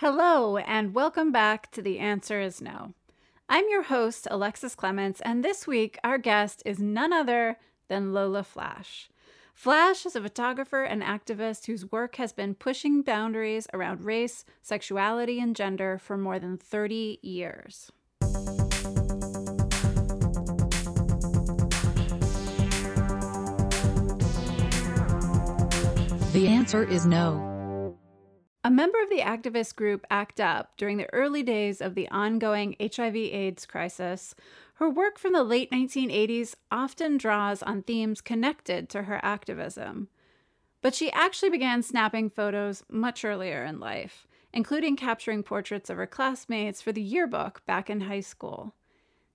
Hello, and welcome back to The Answer is No. I'm your host, Alexis Clements, and this week our guest is none other than Lola Flash. Flash is a photographer and activist whose work has been pushing boundaries around race, sexuality, and gender for more than 30 years. The answer is no. A member of the activist group ACT UP during the early days of the ongoing HIV AIDS crisis, her work from the late 1980s often draws on themes connected to her activism. But she actually began snapping photos much earlier in life, including capturing portraits of her classmates for the yearbook back in high school.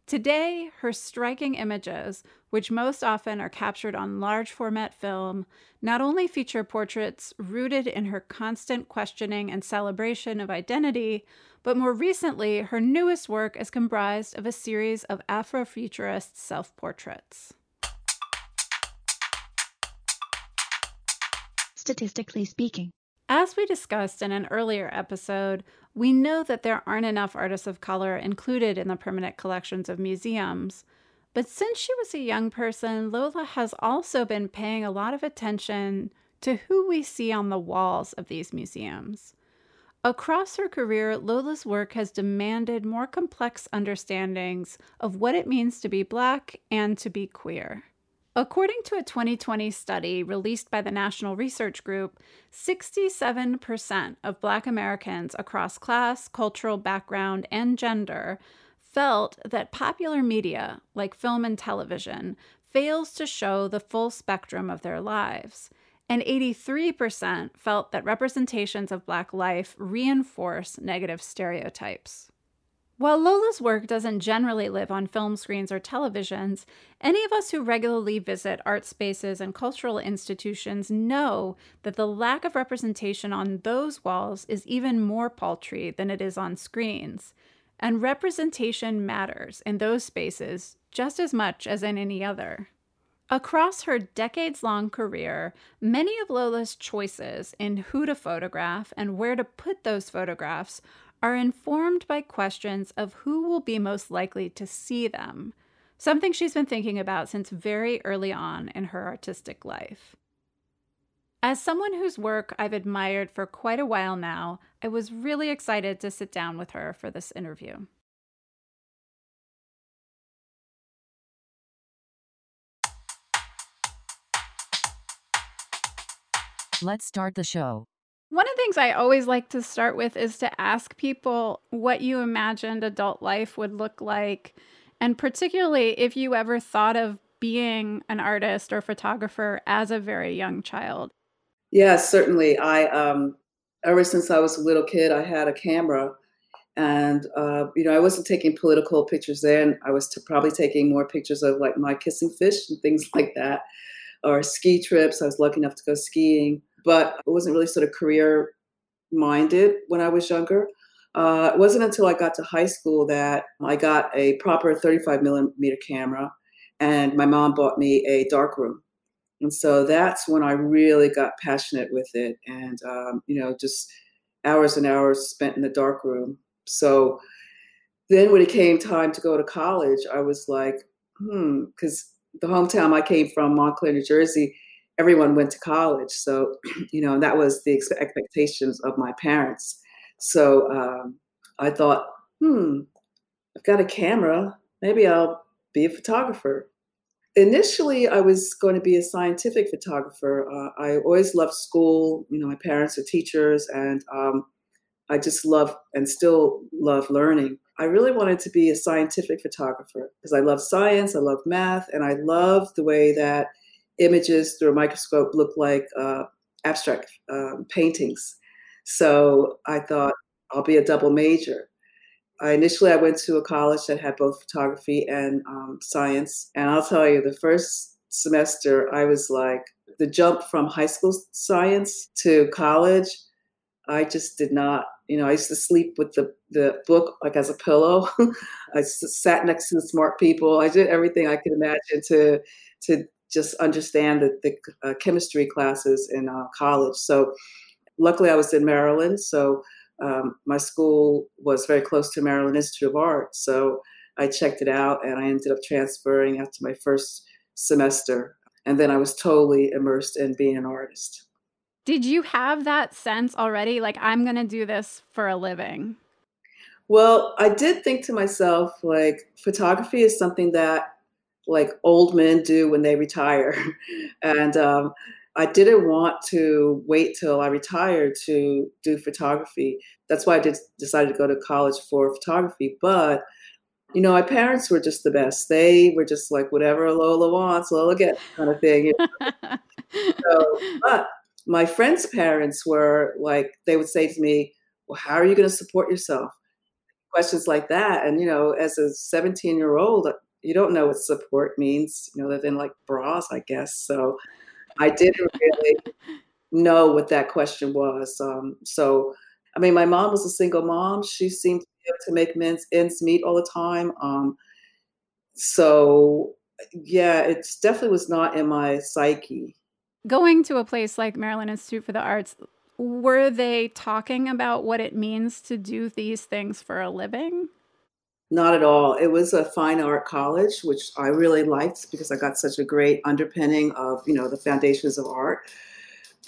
Today, her striking images, which most often are captured on large format film, not only feature portraits rooted in her constant questioning and celebration of identity, but more recently, her newest work is comprised of a series of Afrofuturist self portraits. Statistically speaking, as we discussed in an earlier episode, we know that there aren't enough artists of color included in the permanent collections of museums. But since she was a young person, Lola has also been paying a lot of attention to who we see on the walls of these museums. Across her career, Lola's work has demanded more complex understandings of what it means to be Black and to be queer. According to a 2020 study released by the National Research Group, 67% of Black Americans across class, cultural background, and gender felt that popular media, like film and television, fails to show the full spectrum of their lives. And 83% felt that representations of Black life reinforce negative stereotypes. While Lola's work doesn't generally live on film screens or televisions, any of us who regularly visit art spaces and cultural institutions know that the lack of representation on those walls is even more paltry than it is on screens. And representation matters in those spaces just as much as in any other. Across her decades long career, many of Lola's choices in who to photograph and where to put those photographs are informed by questions of who will be most likely to see them, something she's been thinking about since very early on in her artistic life. As someone whose work I've admired for quite a while now, I was really excited to sit down with her for this interview. Let's start the show. One of the things I always like to start with is to ask people what you imagined adult life would look like. And particularly if you ever thought of being an artist or photographer as a very young child. Yes, certainly. I, um, ever since I was a little kid, I had a camera. And, uh, you know, I wasn't taking political pictures then. I was t- probably taking more pictures of like my kissing fish and things like that, or ski trips. I was lucky enough to go skiing but I wasn't really sort of career minded when I was younger. Uh, it wasn't until I got to high school that I got a proper 35 millimeter camera, and my mom bought me a darkroom. And so that's when I really got passionate with it, and um, you know, just hours and hours spent in the darkroom. So then, when it came time to go to college, I was like, hmm, because the hometown I came from, Montclair, New Jersey, everyone went to college. So, you know, that was the expectations of my parents. So um, I thought, hmm, I've got a camera. Maybe I'll be a photographer. Initially, I was going to be a scientific photographer. Uh, I always loved school. You know, my parents are teachers, and um, I just love and still love learning. I really wanted to be a scientific photographer because I love science, I love math, and I love the way that images through a microscope look like uh, abstract um, paintings. So I thought I'll be a double major. I, initially, I went to a college that had both photography and um, science, and I'll tell you, the first semester, I was like the jump from high school science to college. I just did not, you know, I used to sleep with the, the book like as a pillow. I sat next to the smart people. I did everything I could imagine to to just understand the, the uh, chemistry classes in uh, college. So luckily I was in Maryland. So um, my school was very close to Maryland Institute of Art. So I checked it out and I ended up transferring after my first semester. And then I was totally immersed in being an artist. Did you have that sense already? Like, I'm going to do this for a living? Well, I did think to myself, like, photography is something that like old men do when they retire. and um, I didn't want to wait till I retired to do photography. That's why I did decided to go to college for photography. But you know, my parents were just the best. They were just like whatever Lola wants, Lola gets, kind of thing. You know? so, but my friends' parents were like, they would say to me, "Well, how are you going to support yourself?" Questions like that, and you know, as a 17 year old, you don't know what support means, you know, other than like bras, I guess. So I didn't really know what that question was. Um, so, I mean, my mom was a single mom. She seemed to to make men's ends meet all the time. Um, so, yeah, it definitely was not in my psyche. Going to a place like Maryland Institute for the Arts, were they talking about what it means to do these things for a living? Not at all. It was a fine art college, which I really liked because I got such a great underpinning of, you know, the foundations of art.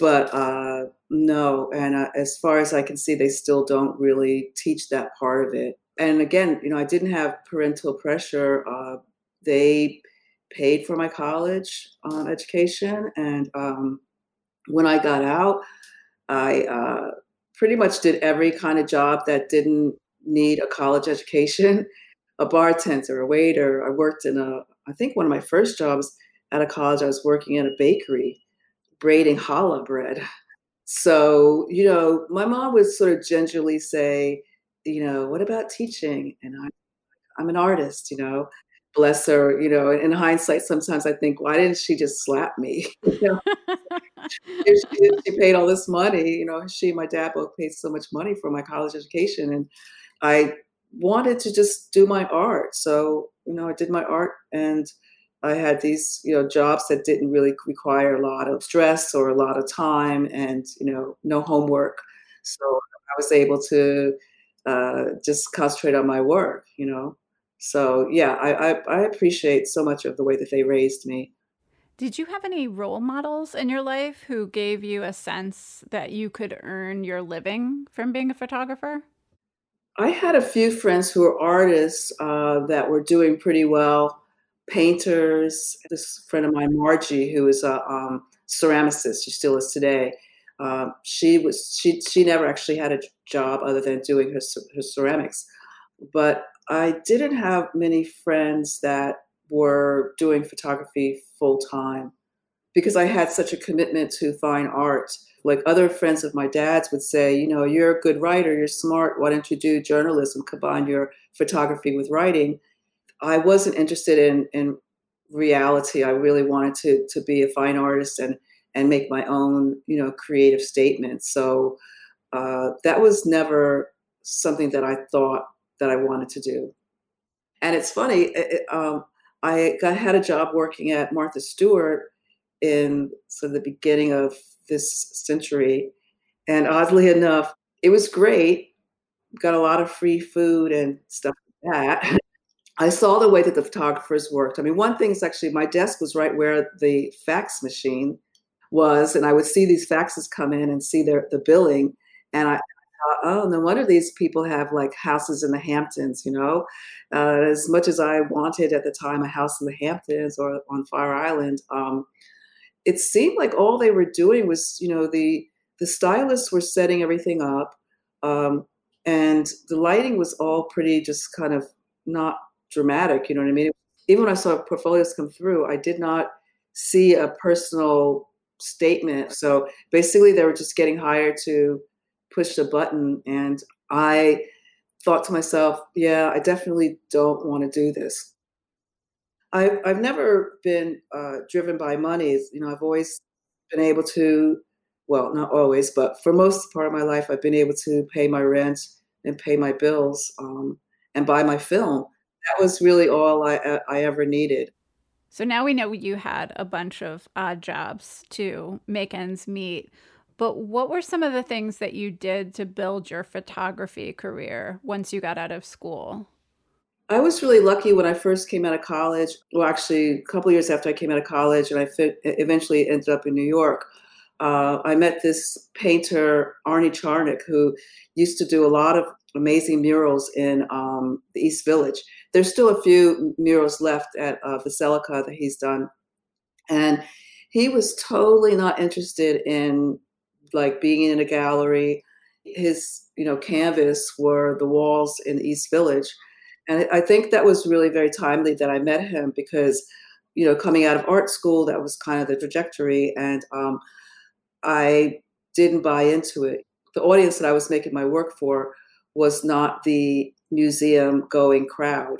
But uh, no, and uh, as far as I can see, they still don't really teach that part of it. And again, you know, I didn't have parental pressure. Uh, they paid for my college uh, education, and um, when I got out, I uh, pretty much did every kind of job that didn't need a college education, a bartender, a waiter. I worked in a, I think one of my first jobs at a college, I was working in a bakery braiding challah bread. So, you know, my mom would sort of gingerly say, you know, what about teaching? And I, I'm an artist, you know, bless her, you know, in hindsight, sometimes I think, why didn't she just slap me? you know? she, she paid all this money, you know, she and my dad both paid so much money for my college education. And I wanted to just do my art. So, you know, I did my art and I had these, you know, jobs that didn't really require a lot of stress or a lot of time and, you know, no homework. So I was able to uh, just concentrate on my work, you know. So yeah, I, I, I appreciate so much of the way that they raised me. Did you have any role models in your life who gave you a sense that you could earn your living from being a photographer? I had a few friends who were artists uh, that were doing pretty well, painters. This friend of mine, Margie, who is a um, ceramicist, she still is today. Um, she was she she never actually had a job other than doing her her ceramics, but I didn't have many friends that were doing photography full time because I had such a commitment to fine art like other friends of my dad's would say, you know, you're a good writer, you're smart, why don't you do journalism, combine your photography with writing? I wasn't interested in in reality. I really wanted to to be a fine artist and and make my own, you know, creative statements. So uh, that was never something that I thought that I wanted to do. And it's funny, it, um, I got, had a job working at Martha Stewart in sort of the beginning of this century. And oddly enough, it was great. Got a lot of free food and stuff like that. I saw the way that the photographers worked. I mean, one thing is actually my desk was right where the fax machine was, and I would see these faxes come in and see their the billing, and I thought, oh, no wonder these people have like houses in the Hamptons. You know, uh, as much as I wanted at the time a house in the Hamptons or on Fire Island, um, it seemed like all they were doing was, you know, the the stylists were setting everything up, um, and the lighting was all pretty just kind of not dramatic. You know what I mean? Even when I saw portfolios come through, I did not see a personal statement. So basically, they were just getting hired to push the button, and I thought to myself, yeah, I definitely don't want to do this. I've, I've never been uh, driven by money. You know, I've always been able to, well, not always, but for most part of my life, I've been able to pay my rent and pay my bills um, and buy my film. That was really all I, uh, I ever needed. So now we know you had a bunch of odd jobs to make ends meet. But what were some of the things that you did to build your photography career once you got out of school? I was really lucky when I first came out of college. Well, actually, a couple years after I came out of college, and I fit, eventually ended up in New York. Uh, I met this painter, Arnie Charnick, who used to do a lot of amazing murals in um, the East Village. There's still a few murals left at uh, Veselka that he's done. And he was totally not interested in like being in a gallery. His, you know, canvas were the walls in the East Village. And I think that was really very timely that I met him because, you know, coming out of art school, that was kind of the trajectory. And um, I didn't buy into it. The audience that I was making my work for was not the museum going crowd,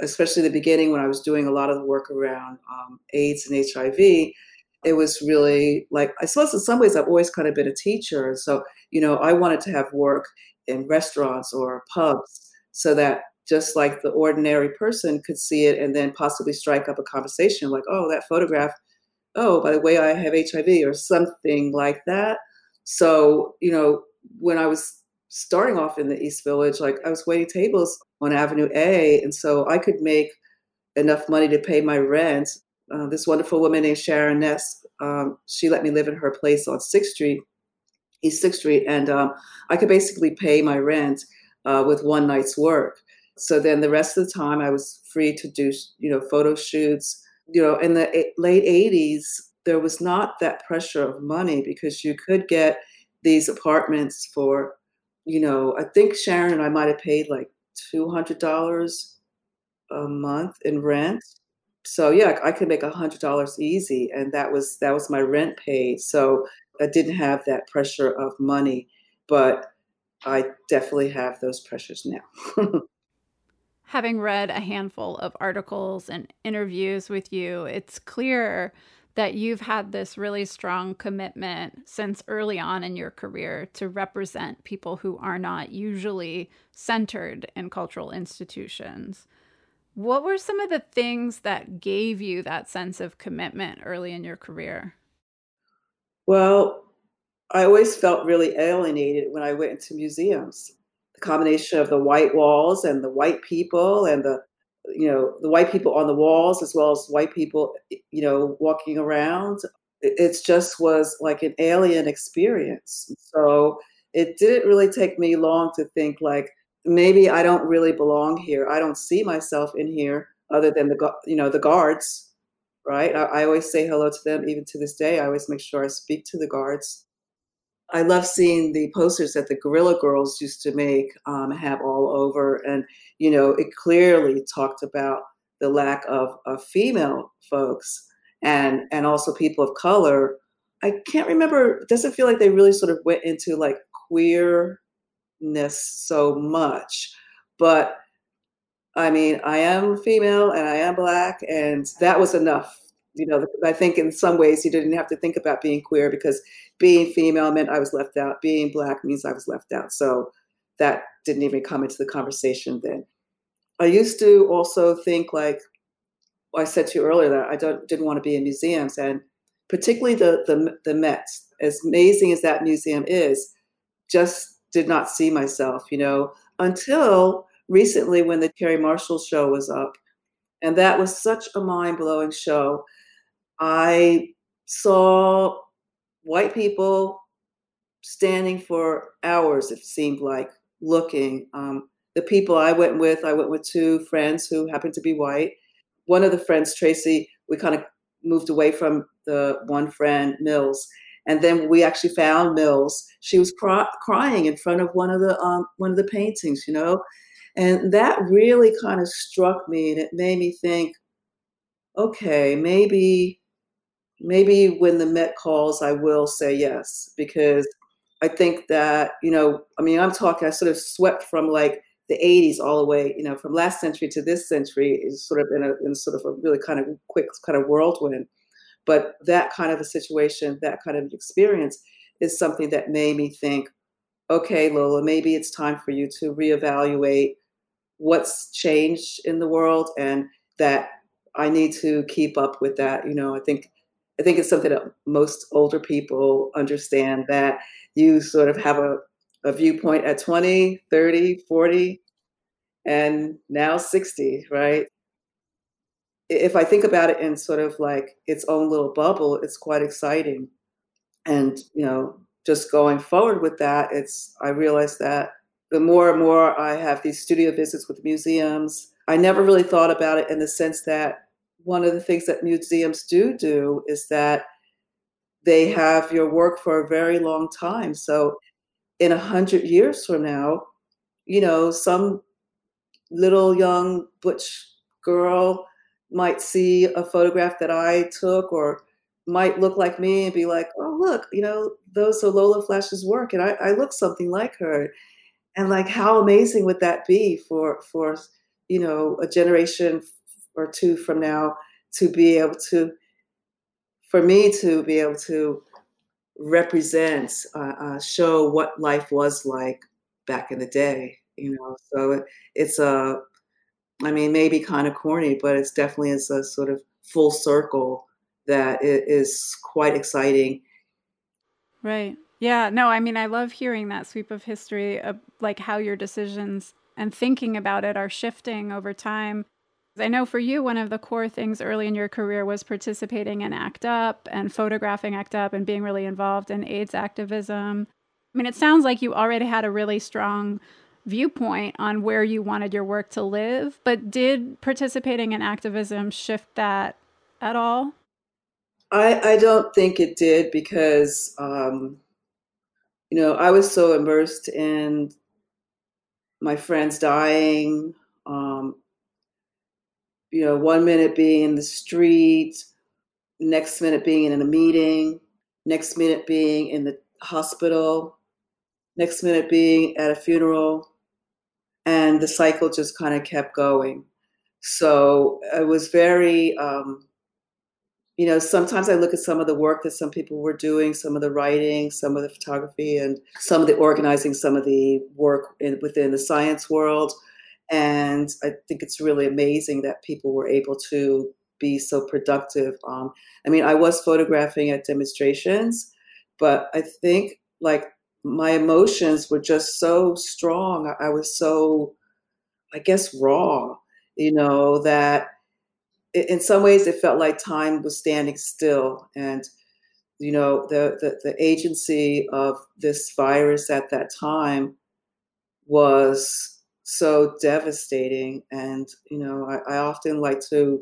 especially the beginning when I was doing a lot of the work around um, AIDS and HIV. It was really like, I suppose in some ways I've always kind of been a teacher. So, you know, I wanted to have work in restaurants or pubs so that just like the ordinary person could see it and then possibly strike up a conversation like, oh, that photograph, oh, by the way, I have HIV or something like that. So, you know, when I was starting off in the East Village, like I was waiting tables on Avenue A, and so I could make enough money to pay my rent. Uh, this wonderful woman named Sharon Ness, um, she let me live in her place on Sixth Street, East Sixth Street, and um, I could basically pay my rent uh, with one night's work. So then the rest of the time, I was free to do, you know, photo shoots. You know, in the late '80s, there was not that pressure of money because you could get these apartments for you know, I think Sharon and I might have paid like two hundred dollars a month in rent. So yeah, I could make a hundred dollars easy, and that was that was my rent paid. So I didn't have that pressure of money, but I definitely have those pressures now. Having read a handful of articles and interviews with you, it's clear that you've had this really strong commitment since early on in your career to represent people who are not usually centered in cultural institutions. What were some of the things that gave you that sense of commitment early in your career? Well, I always felt really alienated when I went into museums. Combination of the white walls and the white people and the you know the white people on the walls as well as white people you know walking around. It just was like an alien experience. So it didn't really take me long to think like maybe i don't really belong here. I don't see myself in here other than the you know the guards right? I, I always say hello to them even to this day. I always make sure i speak to the guards I love seeing the posters that the Guerrilla Girls used to make um, have all over, and you know, it clearly talked about the lack of, of female folks and and also people of color. I can't remember. It doesn't feel like they really sort of went into like queerness so much, but I mean, I am female and I am black, and that was enough you know, I think in some ways you didn't have to think about being queer because being female meant I was left out. Being black means I was left out. So that didn't even come into the conversation then. I used to also think like I said to you earlier that I don't, didn't want to be in museums, and particularly the the the Met, as amazing as that museum is, just did not see myself, you know, until recently when the Kerry Marshall show was up, and that was such a mind blowing show I saw white people standing for hours, it seemed like, looking. Um, the people I went with, I went with two friends who happened to be white. One of the friends, Tracy, we kind of moved away from the one friend, Mills. And then we actually found Mills. She was cry- crying in front of one of the um, one of the paintings, you know, and that really kind of struck me, and it made me think, okay, maybe maybe when the Met calls, I will say yes because I think that you know, I mean, I'm talking. I sort of swept from like the 80s all the way, you know, from last century to this century is sort of in a in sort of a really kind of quick kind of whirlwind. But that kind of a situation, that kind of experience, is something that made me think, okay, Lola, maybe it's time for you to reevaluate what's changed in the world and that I need to keep up with that. You know, I think I think it's something that most older people understand that you sort of have a, a viewpoint at 20, 30, 40, and now 60, right? If I think about it in sort of like its own little bubble, it's quite exciting. And, you know, just going forward with that, it's I realize that the more and more I have these studio visits with museums, I never really thought about it in the sense that one of the things that museums do do is that they have your work for a very long time. So in a hundred years from now, you know, some little young butch girl might see a photograph that I took or might look like me and be like, oh, look, you know, those are Lola Flash's work. And I, I look something like her. And like, how amazing would that be for, for, you know, a generation or two from now to be able to, for me to be able to represent, uh, uh, show what life was like back in the day, you know. So it's a, I mean, maybe kind of corny, but it's definitely is a sort of full circle that is quite exciting. Right. Yeah. No, I mean, I love hearing that sweep of history of like how your decisions and thinking about it are shifting over time. I know for you, one of the core things early in your career was participating in ACT UP and photographing ACT UP and being really involved in AIDS activism. I mean, it sounds like you already had a really strong viewpoint on where you wanted your work to live, but did participating in activism shift that at all? I, I don't think it did because, um, you know, I was so immersed in my friends dying, um, you know, one minute being in the street, next minute being in a meeting, next minute being in the hospital, next minute being at a funeral. And the cycle just kind of kept going. So it was very, um, you know, sometimes I look at some of the work that some people were doing, some of the writing, some of the photography, and some of the organizing, some of the work in, within the science world. And I think it's really amazing that people were able to be so productive. Um, I mean, I was photographing at demonstrations, but I think like my emotions were just so strong. I was so, I guess, raw, you know, that in some ways it felt like time was standing still and you know the, the, the agency of this virus at that time was so devastating and you know I, I often like to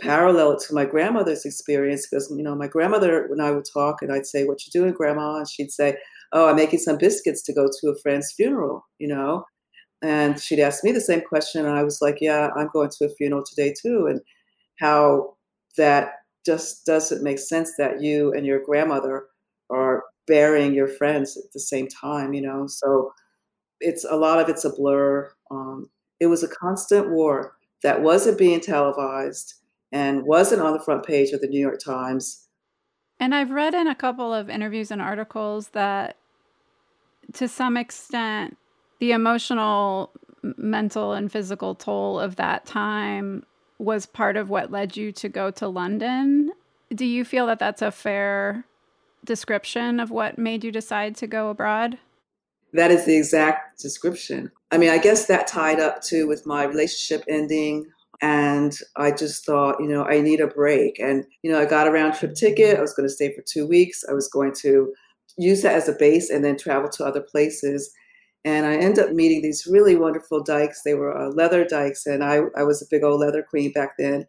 parallel it to my grandmother's experience because you know my grandmother when i would talk and i'd say what you doing grandma and she'd say oh i'm making some biscuits to go to a friend's funeral you know and she'd ask me the same question, and I was like, "Yeah, I'm going to a funeral today too." And how that just doesn't make sense that you and your grandmother are burying your friends at the same time, you know. So it's a lot of it's a blur. Um, it was a constant war that wasn't being televised and wasn't on the front page of the New York Times. And I've read in a couple of interviews and articles that to some extent the emotional, mental, and physical toll of that time was part of what led you to go to London. Do you feel that that's a fair description of what made you decide to go abroad? That is the exact description. I mean, I guess that tied up too with my relationship ending. And I just thought, you know, I need a break. And, you know, I got a round trip ticket. I was going to stay for two weeks. I was going to use that as a base and then travel to other places. And I ended up meeting these really wonderful dykes. They were uh, leather dykes, and I, I was a big old leather queen back then.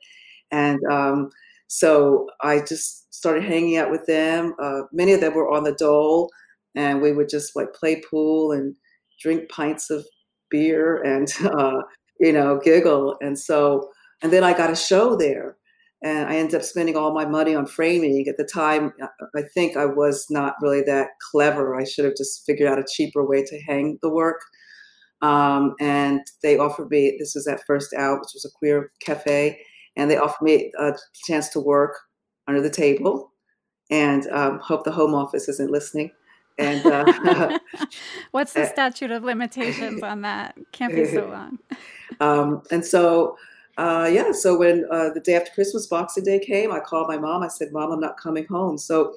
And um, so I just started hanging out with them. Uh, many of them were on the dole, and we would just like play pool and drink pints of beer and uh, you know giggle. And so, and then I got a show there, and I ended up spending all my money on framing. At the time, I think I was not really that clever. I should have just figured out a cheaper way to hang the work. Um, and they offered me this was at First Out, which was a queer cafe, and they offered me a chance to work under the table. And um, hope the Home Office isn't listening. And uh, what's the statute of limitations on that? Can't be so long. um, and so uh, yeah, so when uh, the day after Christmas, Boxing Day came, I called my mom. I said, Mom, I'm not coming home. So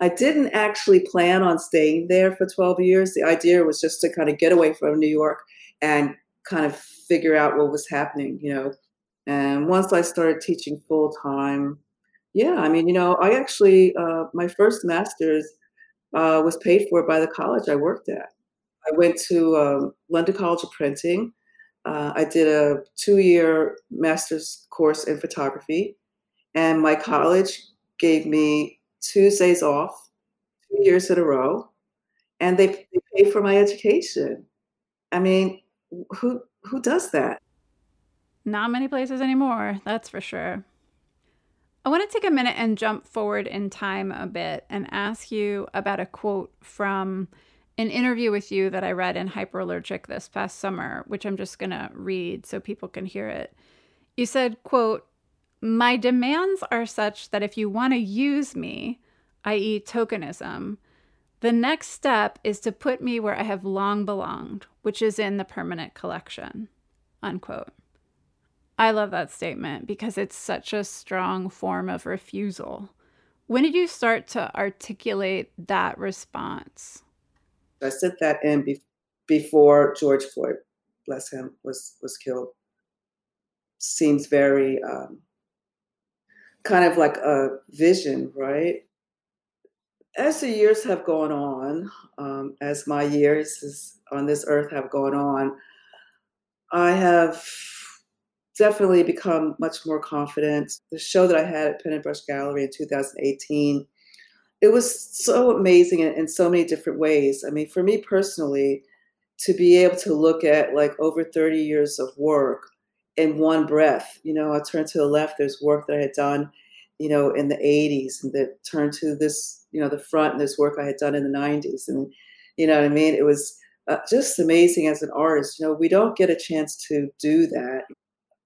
I didn't actually plan on staying there for 12 years. The idea was just to kind of get away from New York and kind of figure out what was happening, you know. And once I started teaching full time, yeah, I mean, you know, I actually, uh, my first master's uh, was paid for by the college I worked at. I went to um, London College of Printing. Uh, I did a two year master's course in photography, and my college gave me Tuesdays off two years in a row, and they, they pay for my education. I mean, who who does that? Not many places anymore, that's for sure. I want to take a minute and jump forward in time a bit and ask you about a quote from an interview with you that I read in Hyperallergic this past summer, which I'm just going to read so people can hear it. You said, quote, "My demands are such that if you want to use me, i.e. tokenism, the next step is to put me where I have long belonged, which is in the permanent collection." Unquote. I love that statement because it's such a strong form of refusal. When did you start to articulate that response? I said that in be- before George Floyd, bless him, was was killed. Seems very um, kind of like a vision, right? As the years have gone on, um, as my years on this earth have gone on, I have definitely become much more confident. The show that I had at Pen and Brush Gallery in 2018, it was so amazing in, in so many different ways. I mean, for me personally, to be able to look at like over 30 years of work in one breath, you know, I turned to the left, there's work that I had done, you know, in the 80s, and that turned to this, you know, the front, and there's work I had done in the 90s. And, you know what I mean? It was uh, just amazing as an artist. You know, we don't get a chance to do that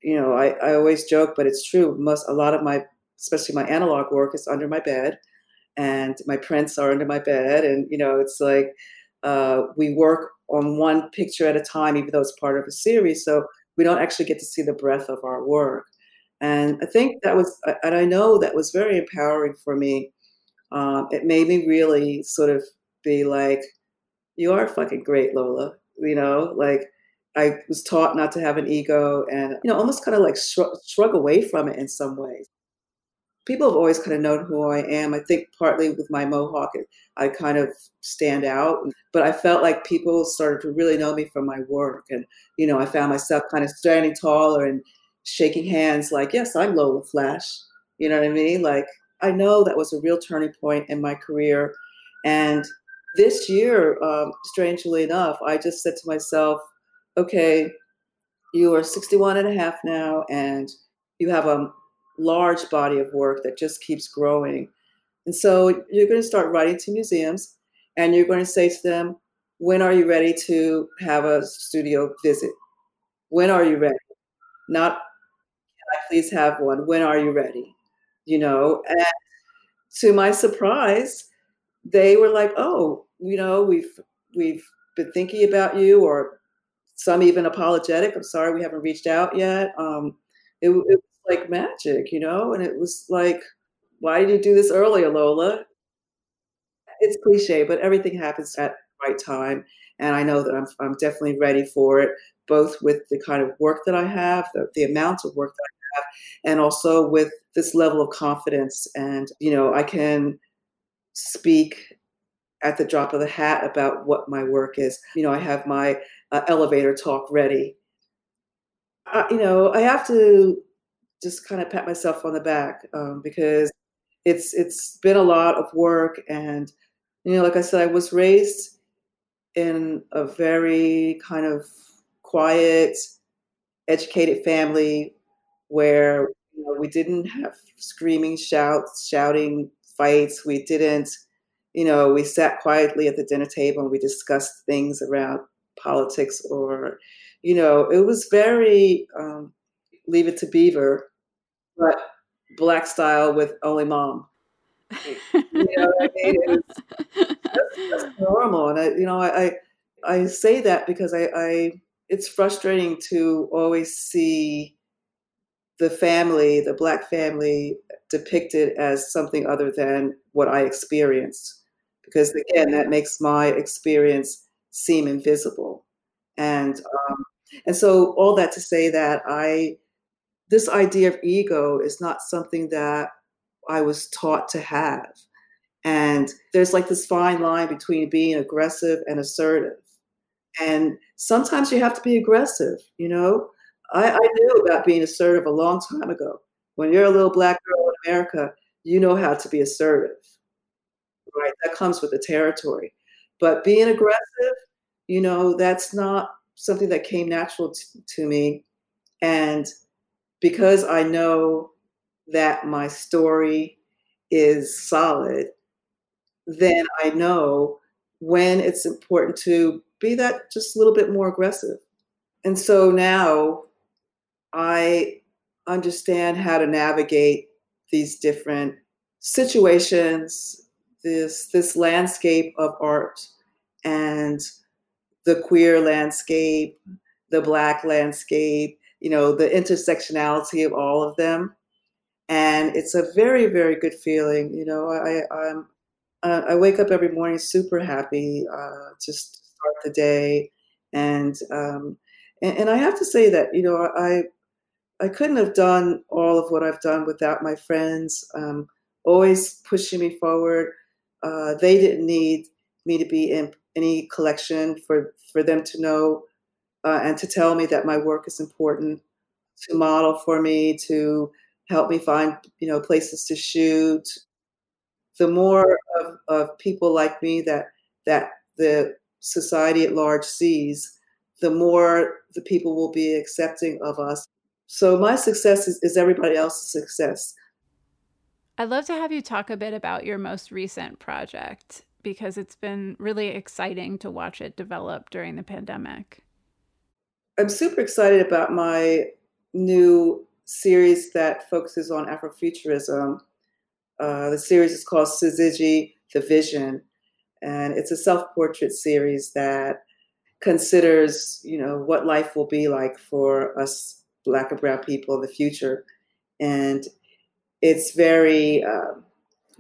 you know, I, I always joke, but it's true. Most a lot of my, especially my analog work, is under my bed, and my prints are under my bed, and you know, it's like uh, we work on one picture at a time, even though it's part of a series. So we don't actually get to see the breadth of our work. And I think that was, and I know that was very empowering for me. Um, it made me really sort of be like, you are fucking great, Lola. You know, like I was taught not to have an ego and, you know, almost kind of like shrug, shrug away from it in some ways. People have always kind of known who I am. I think partly with my mohawk, I kind of stand out. But I felt like people started to really know me from my work. And, you know, I found myself kind of standing taller and shaking hands like, yes, I'm Lola Flash. You know what I mean? Like, I know that was a real turning point in my career. And this year, um, strangely enough, I just said to myself, okay, you are 61 and a half now, and you have a large body of work that just keeps growing. And so you're going to start writing to museums and you're going to say to them, when are you ready to have a studio visit? When are you ready? Not, can I please have one? When are you ready? You know, and to my surprise, they were like, oh, you know, we've, we've been thinking about you or some even apologetic. I'm sorry we haven't reached out yet. Um, it, it was like magic, you know, and it was like, why did you do this earlier, Lola? It's cliche, but everything happens at the right time, and I know that I'm I'm definitely ready for it, both with the kind of work that I have, the, the amount of work that I have, and also with this level of confidence. And you know, I can speak at the drop of the hat about what my work is. You know, I have my uh, elevator talk ready. Uh, you know, I have to just kind of pat myself on the back um, because it's it's been a lot of work, and you know, like I said, I was raised in a very kind of quiet, educated family where you know, we didn't have screaming, shouts, shouting, fights. We didn't, you know, we sat quietly at the dinner table and we discussed things around politics or, you know, it was very um, leave it to Beaver, but black style with only mom. you know I mean? That's, normal, and I, you know, I, I say that because I, I, it's frustrating to always see the family, the black family, depicted as something other than what I experienced. Because again, that makes my experience seem invisible. And um, and so all that to say that I this idea of ego is not something that I was taught to have. And there's like this fine line between being aggressive and assertive. And sometimes you have to be aggressive, you know? I, I knew about being assertive a long time ago. When you're a little black girl in America, you know how to be assertive, right? That comes with the territory. But being aggressive, you know, that's not something that came natural to, to me. And because I know that my story is solid, then I know when it's important to be that just a little bit more aggressive. And so now I understand how to navigate these different situations, this this landscape of art and the queer landscape, the black landscape, you know, the intersectionality of all of them. And it's a very, very good feeling. You know, I, I'm, I wake up every morning super happy, uh, just start the day. And, um, and, and I have to say that, you know, I, I couldn't have done all of what I've done without my friends, um, always pushing me forward. Uh, they didn't need me to be in any collection for for them to know uh, and to tell me that my work is important, to model for me, to help me find you know places to shoot. The more of, of people like me that that the society at large sees, the more the people will be accepting of us. So my success is, is everybody else's success. I'd love to have you talk a bit about your most recent project because it's been really exciting to watch it develop during the pandemic. I'm super excited about my new series that focuses on Afrofuturism. Uh, the series is called syzygy The Vision, and it's a self-portrait series that considers, you know, what life will be like for us Black and Brown people in the future, and it's very uh,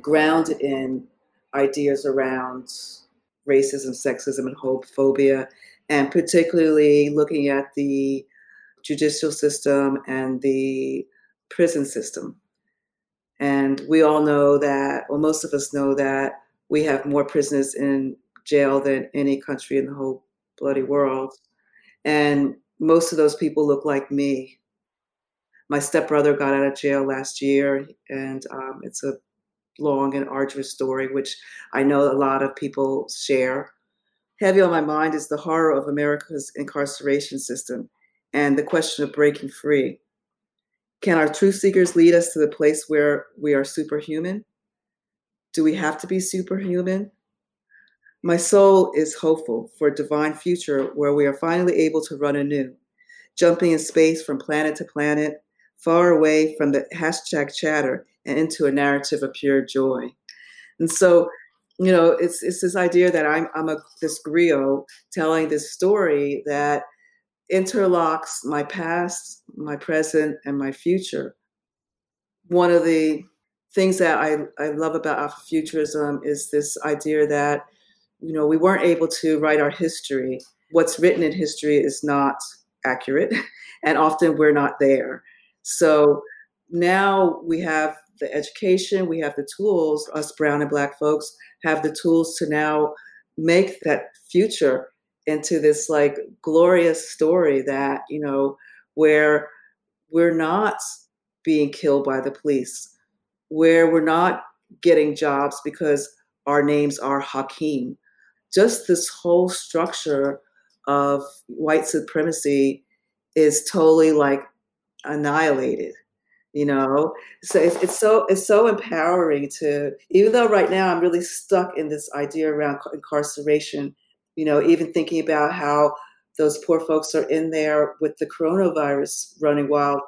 grounded in ideas around racism, sexism, and homophobia, and particularly looking at the judicial system and the prison system. And we all know that, well, most of us know that we have more prisoners in jail than any country in the whole bloody world. And most of those people look like me. My stepbrother got out of jail last year, and um, it's a long and arduous story, which I know a lot of people share. Heavy on my mind is the horror of America's incarceration system and the question of breaking free. Can our truth seekers lead us to the place where we are superhuman? Do we have to be superhuman? My soul is hopeful for a divine future where we are finally able to run anew, jumping in space from planet to planet, far away from the hashtag chatter into a narrative of pure joy. And so, you know, it's it's this idea that I'm I'm a this griot telling this story that interlocks my past, my present, and my future. One of the things that I, I love about Afrofuturism is this idea that, you know, we weren't able to write our history. What's written in history is not accurate, and often we're not there. So now we have the education, we have the tools, us brown and black folks have the tools to now make that future into this like glorious story that, you know, where we're not being killed by the police, where we're not getting jobs because our names are Hakeem. Just this whole structure of white supremacy is totally like annihilated you know? So it's, it's so it's so empowering to even though right now i'm really stuck in this idea around incarceration you know even thinking about how those poor folks are in there with the coronavirus running wild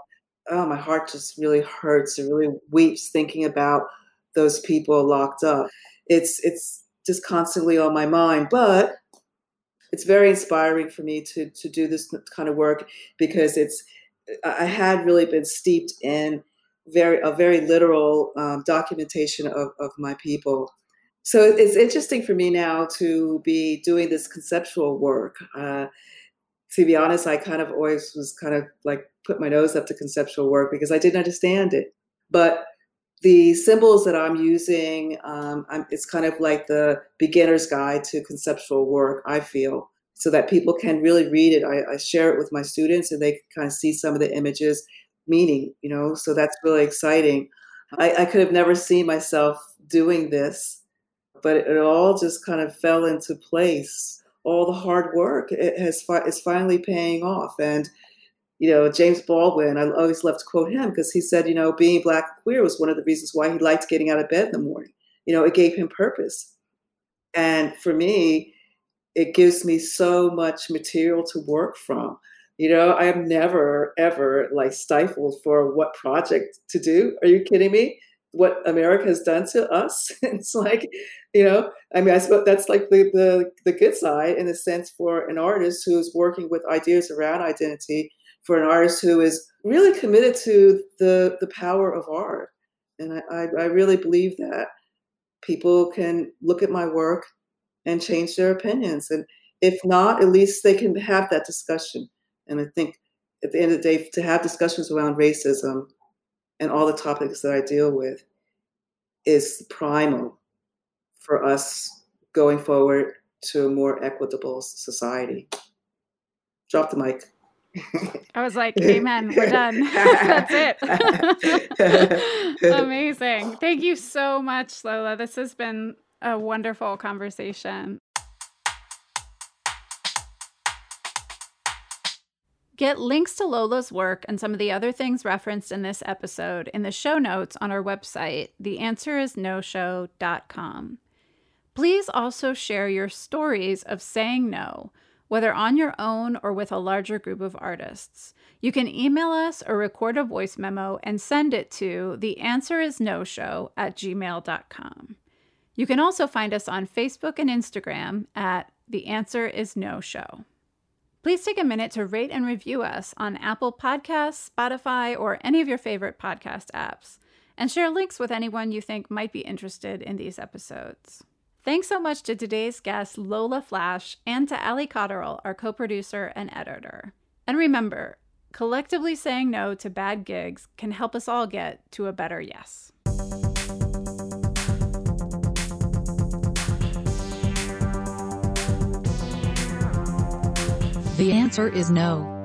oh my heart just really hurts. It really weeps thinking about those people locked up. It's it's just constantly on my mind but it's very inspiring for me to to do this kind of work because it's I had really been steeped in very a very literal um, documentation of, of my people. So it's interesting for me now to be doing this conceptual work. Uh, to be honest, I kind of always was kind of like put my nose up to conceptual work because I didn't understand it. But the symbols that I'm using, um, I'm, it's kind of like the beginner's guide to conceptual work, I feel, so that people can really read it. I, I share it with my students and they can kind of see some of the images meaning, you know, so that's really exciting. I, I could have never seen myself doing this, but it, it all just kind of fell into place. All the hard work it has is finally paying off, and you know James Baldwin. I always love to quote him because he said, you know, being black queer was one of the reasons why he liked getting out of bed in the morning. You know, it gave him purpose, and for me, it gives me so much material to work from. You know, I am never ever like stifled for what project to do. Are you kidding me? What America has done to us? it's like, you know, I mean, I suppose that's like the, the the good side in a sense for an artist who's working with ideas around identity, for an artist who is really committed to the the power of art. And I, I really believe that people can look at my work and change their opinions. And if not, at least they can have that discussion and I think at the end of the day, to have discussions around racism and all the topics that I deal with is primal for us going forward to a more equitable society. Drop the mic. I was like, Amen. We're done. That's it. Amazing. Thank you so much, Lola. This has been a wonderful conversation. Get links to Lola's work and some of the other things referenced in this episode in the show notes on our website, theanswerisnoshow.com. Please also share your stories of saying no, whether on your own or with a larger group of artists. You can email us or record a voice memo and send it to theanswerisnoshow at gmail.com. You can also find us on Facebook and Instagram at The Answer Is No Show. Please take a minute to rate and review us on Apple Podcasts, Spotify, or any of your favorite podcast apps, and share links with anyone you think might be interested in these episodes. Thanks so much to today's guest, Lola Flash, and to Ali Cotterell, our co producer and editor. And remember, collectively saying no to bad gigs can help us all get to a better yes. The answer is no.